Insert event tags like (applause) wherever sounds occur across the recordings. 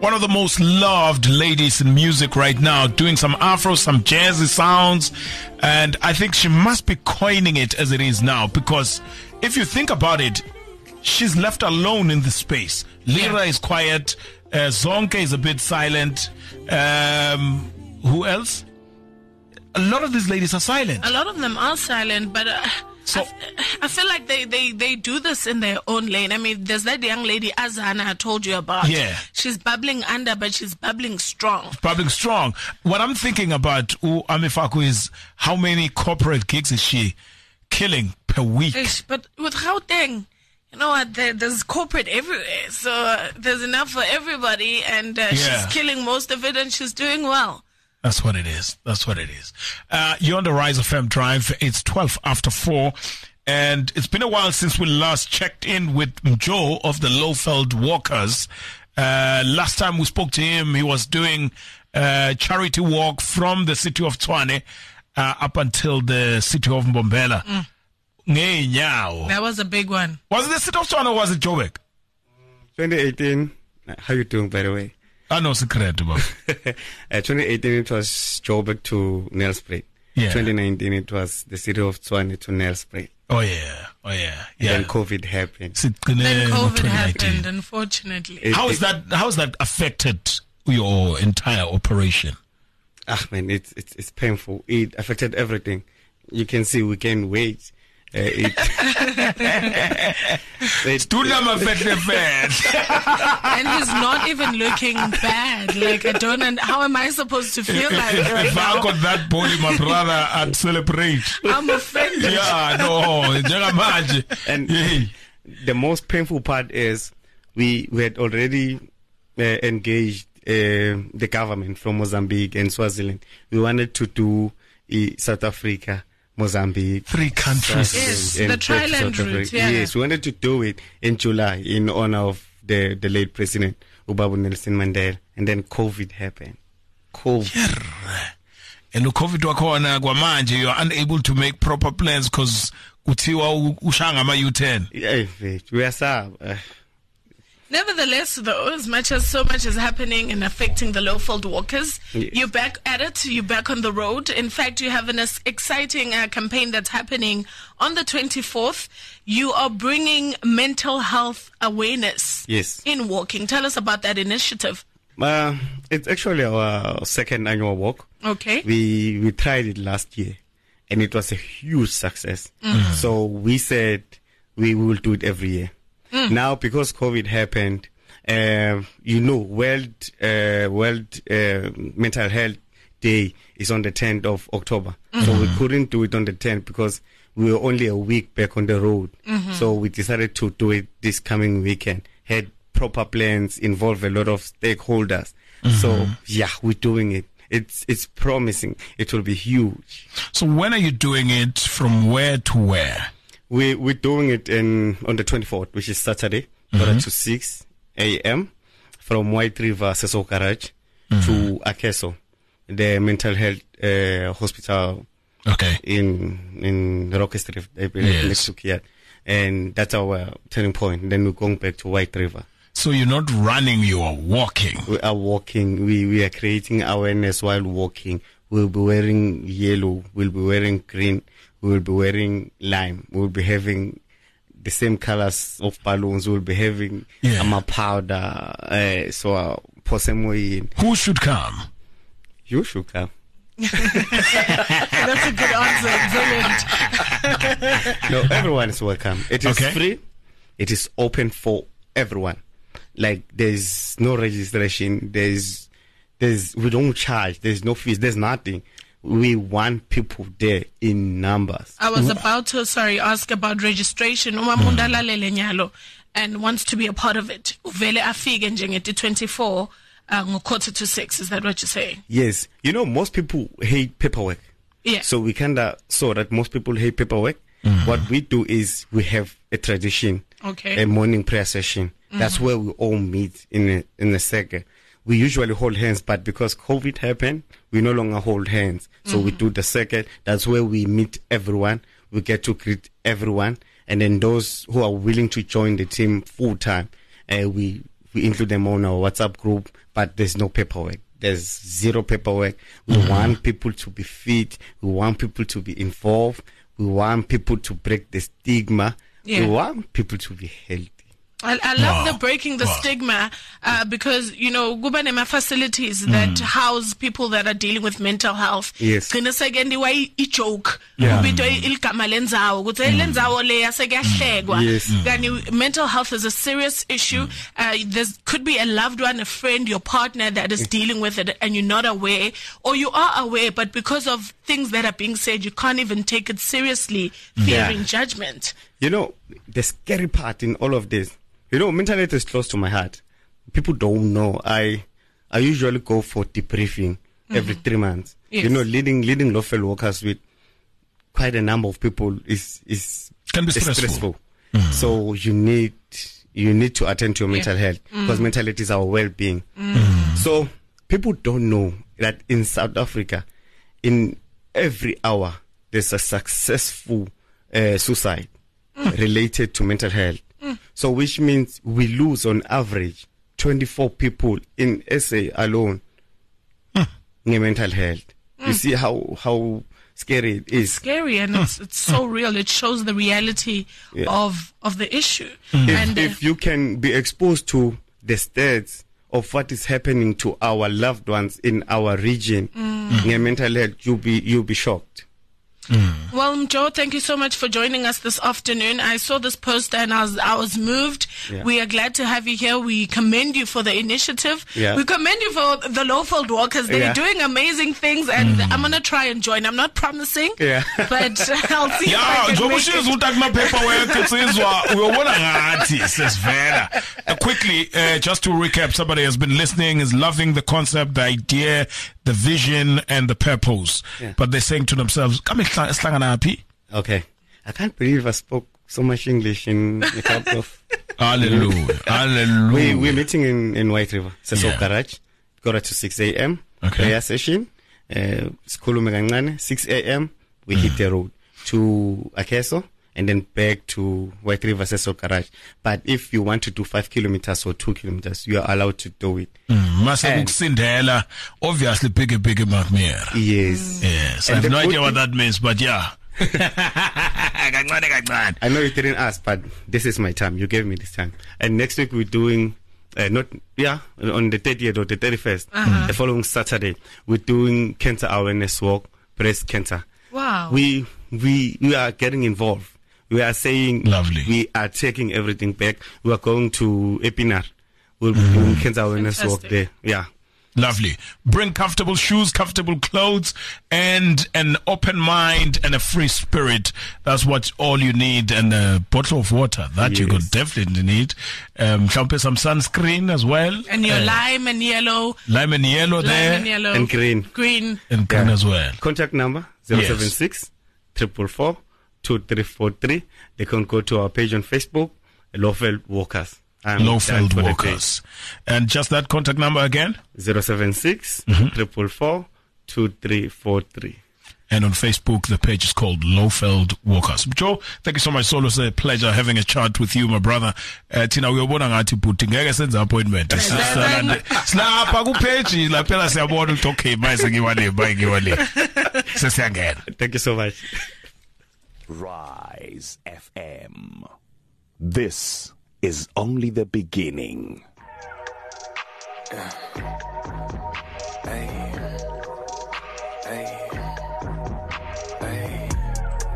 one of the most loved ladies in music right now, doing some afro, some jazzy sounds. And I think she must be coining it as it is now because if you think about it, she's left alone in the space. Lira is quiet. Uh, Zonke is a bit silent. Um, who else? A lot of these ladies are silent. A lot of them are silent, but uh, So- I, feel like they, they, they do this in their own lane. I mean, there's that young lady, Azana, I told you about. Yeah. She's bubbling under, but she's bubbling strong. Bubbling strong. What I'm thinking about U Amifaku is how many corporate gigs is she killing per week? Ish, But with Gauteng, you know what? There, there's corporate everywhere. So there's enough for everybody, and uh, she's killing most of it, and she's doing well. That's what it is. That's what it is. Uh, you're on the Rise of FM Drive. It's 12 after 4. And it's been a while since we last checked in with Joe of the Lowveld Walkers. Uh, last time we spoke to him, he was doing a charity walk from the city of Tshwane uh, up until the city of Mbombela. Ngeenyawo. That was a big one. Was it the city of Tshwane or was it Joburg? 2018. How you doing, by the way? I know secret, but uh, 2018 it was Joburg to Nelspruit. Yeah. 2019 it was the city of Tshwane to Nelspruit. oh yeah, oh yeah, Yeah. yeah. Then COVID happened. Sigcine Then COVID 2019. happened, unfortunately. It- How is it- that? How has that affected your entire operation? Ah man, it's it's it's painful. It affected everything. You can see we can wait. Uh, it, it, Tula mafehle and he's not even looking bad. Like I don't. And how am I supposed to feel like right If I got that body, my brother, I'd celebrate. I'm offended. Yeah, no, njengamanje. And- Yey. the most painful part is we we had already uh, engaged uh, the government from Mozambique and Swaziland. We wanted to do uh, South Africa, Mozambique. Three countries. Yes, and the back to Triland South route, yeah. Yes, we wanted to do it in July in honor of the, the late president, Ubabu Nelson Mandela. And then COVID happened. COVID. Yeah. And the COVID wakhona kwamanje you are unable to make proper plans because kuthiwa u- ushanga ama U10. Yeah, wait, we are sad. Eh. Nevertheless, though, as much as so much is happening and affecting the Lowveld walkers, Yes. you're back at it. You're back on the road. In fact, you have an exciting uh, campaign that's happening on the 24th. You are bringing mental health awareness yes. in walking. Tell us about that initiative. Uh, it's actually our second annual walk. Okay. We we tried it last year, and it was a huge success. So we said we will do it every year. Now because COVID happened, uh, you know, World uh, World uh, Mental Health Day is on the 10th of October. So we couldn't do it on the 10th because we were only a week back on the road. So we decided to do it this coming weekend. Had proper plans, involve a lot of stakeholders. So yeah, we're doing it. It's it's promising. It will be huge. So when are you doing it? From where to where? We we're doing it in on the 24th, which is Saturday, quarter mm-hmm. to 6 a.m. from White River Seso Garage mm-hmm. to Akeso, the mental health uh, hospital Okay. in in Street, I believe, Yes. next to Kiat. And that's our turning point. Then we're going back to White River. So you're not running, you are walking. We are walking. We we are creating awareness while walking. We'll be wearing yellow. We'll be wearing green. We will be wearing lime. We'll be having the same colors of balloons. We'll be having Yeah. ama powder. Uh, so uh, posemoyin. Who should come? You should come. (laughs) That's a good answer. Brilliant. (laughs) No, everyone is welcome. It is Okay. free. It is open for everyone. Like there's no registration. There's there's we don't charge. There's no fees. There's nothing. We want people there in numbers. I was about to, sorry, ask about registration. Uma hmm. umuntu alalele nyalo and wants to be a part of it. Uvele afike njengeti 24 uh, quarter to 6. Is that what you're saying? Yes, you know most people hate paperwork. Yeah. So we kinda saw that most people hate paperwork. Mm. What we do is we have a tradition, Okay. a morning prayer session. That's mm. where we all meet in a, in a circle. We usually hold hands, but because COVID happened, we no longer hold hands. So we do the circle. That's where we meet everyone. We get to greet everyone, and then those who are willing to join the team full time, uh, we we include them on our WhatsApp group, but there's no paperwork. There's zero paperwork. We want people to be fit. We want people to be involved. We want people to break the stigma. Yeah. We want people to be healthy. I, I love Wow. the breaking the Wow. stigma uh, because you know kuba nema facilities that mm. house people that are dealing with mental health. Yes. Sekendiwa i i- joke. Yeah. Kubitwa i- mm. iligama lenzawo ukuthi mm. le ndzawo leya sekuyahlekwa. Yes. Kani mental health is a serious issue. Uh, there could be a loved one, a friend, your partner that is dealing with it and you're not aware or you are aware but because of things that are being said you can't even take it seriously fearing Yeah. judgment. You know, the scary part in all of this, you know, mental health is close to my heart. People don't know. I I usually go for debriefing every mm-hmm. three months. Yes. You know, leading leading Lowveld Walkers with quite a number of people is is Can be is stressful. Mm-hmm. So you need you need to attend to your mental Yeah. health because mental health is our well being. So people don't know that in South Africa, in every hour, there's a successful uh, suicide mm. related to mental health. So which means we lose on average 24 people in SA alone hmm. in mental health. You hmm. see how how scary it is. scary and it's it's so real. It shows the reality Yeah. of of the issue. Hmm. if, And uh, if you can be exposed to the stats of what is happening to our loved ones in our region in mental health, you'll be you'll be shocked. Well, Joe, thank you so much for joining us this afternoon. I saw this poster and I was I was moved. Yeah. We are glad to have you here. We commend you for the initiative. Yeah. We commend you for the Lowveld Walkers. They're Yeah. doing amazing things, and I'm gonna try and join. I'm not promising, Yeah. but (laughs) I'll see if ya I can njengoba make it. sizwa uyobona ngathi sesivela Uh, quickly uh, just to recap somebody has been listening is loving the concept the idea the vision and the purpose Yeah. but they're saying to themselves sihlangana phi Okay, I can't believe I spoke so much English in a couple of. (laughs) hallelujah (laughs) hallelujah we're meeting in in White River, Seso Yeah. Garage. Got to 6 a.m. Okay. Prayer session. Uh, kancane, 6 a.m. We hit the road to Akeso and then back to White River Seso Garage. But if you want to do five kilometers or two kilometers, you are allowed to do it. Mm, mase And- kukusindela obviously big big macmere Yes. yes i have no idea what that means but yeah (laughs) kancane kancane I know you didn't ask, but this is my time. You gave me this time. And next week we're doing, uh, not, yeah, on the 30th or the 31st, the following Saturday, we're doing cancer awareness walk, breast cancer. Wow. We, we, we are getting involved. We are saying, Lovely. we are taking everything back. We are going to Epinar. We'll be doing cancer awareness walk Fantastic. there. Yeah. Lovely. Bring comfortable shoes, comfortable clothes, and an open mind and a free spirit. That's what all you need, and a bottle of water that you could definitely need. Um, mhlawumbe some sunscreen as well. and your Uh, lime and yellow, lime and yellow lime there, and yellow, And green. green. and green Yeah. as well. Contact number 076 444 2343. They can go to our page on Facebook, Lowveld Walkers. I'm done Lowveld for the day. Walkers. And just that contact number again. 076 Mm-hmm. 2343. And on Facebook, the page is called Lowveld Walkers. Joe, thank you so much. It's always a pleasure having a chat with you, my brother. Uh, Tina, uyobona ngathi bhuti ngeke senze appointment. Sisalande- Silapha kupage la phela siyabona ukuthi okay, manje ngiwa le, manje ngiwa le. (laughs) Sesiyangena. Thank you so much. Rise FM. This is only the beginning. Hey,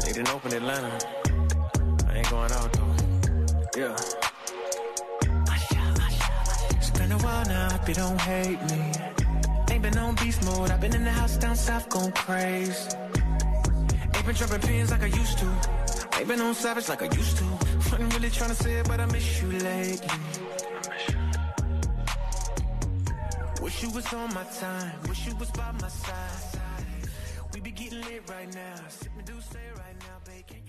they didn't open Atlanta. I ain't going out though. Yeah. It's been a while now, hope you don't hate me. Ain't been on beast mode, I've been in the house down south going crazy. Ain't been dropping pins like I used to. Ain't been on savage like I used to. Wasn't really trying to say it, but I miss you lately. Wish you was on my time, wish you was by my side. We be getting lit right now. Sip do say right now, babe.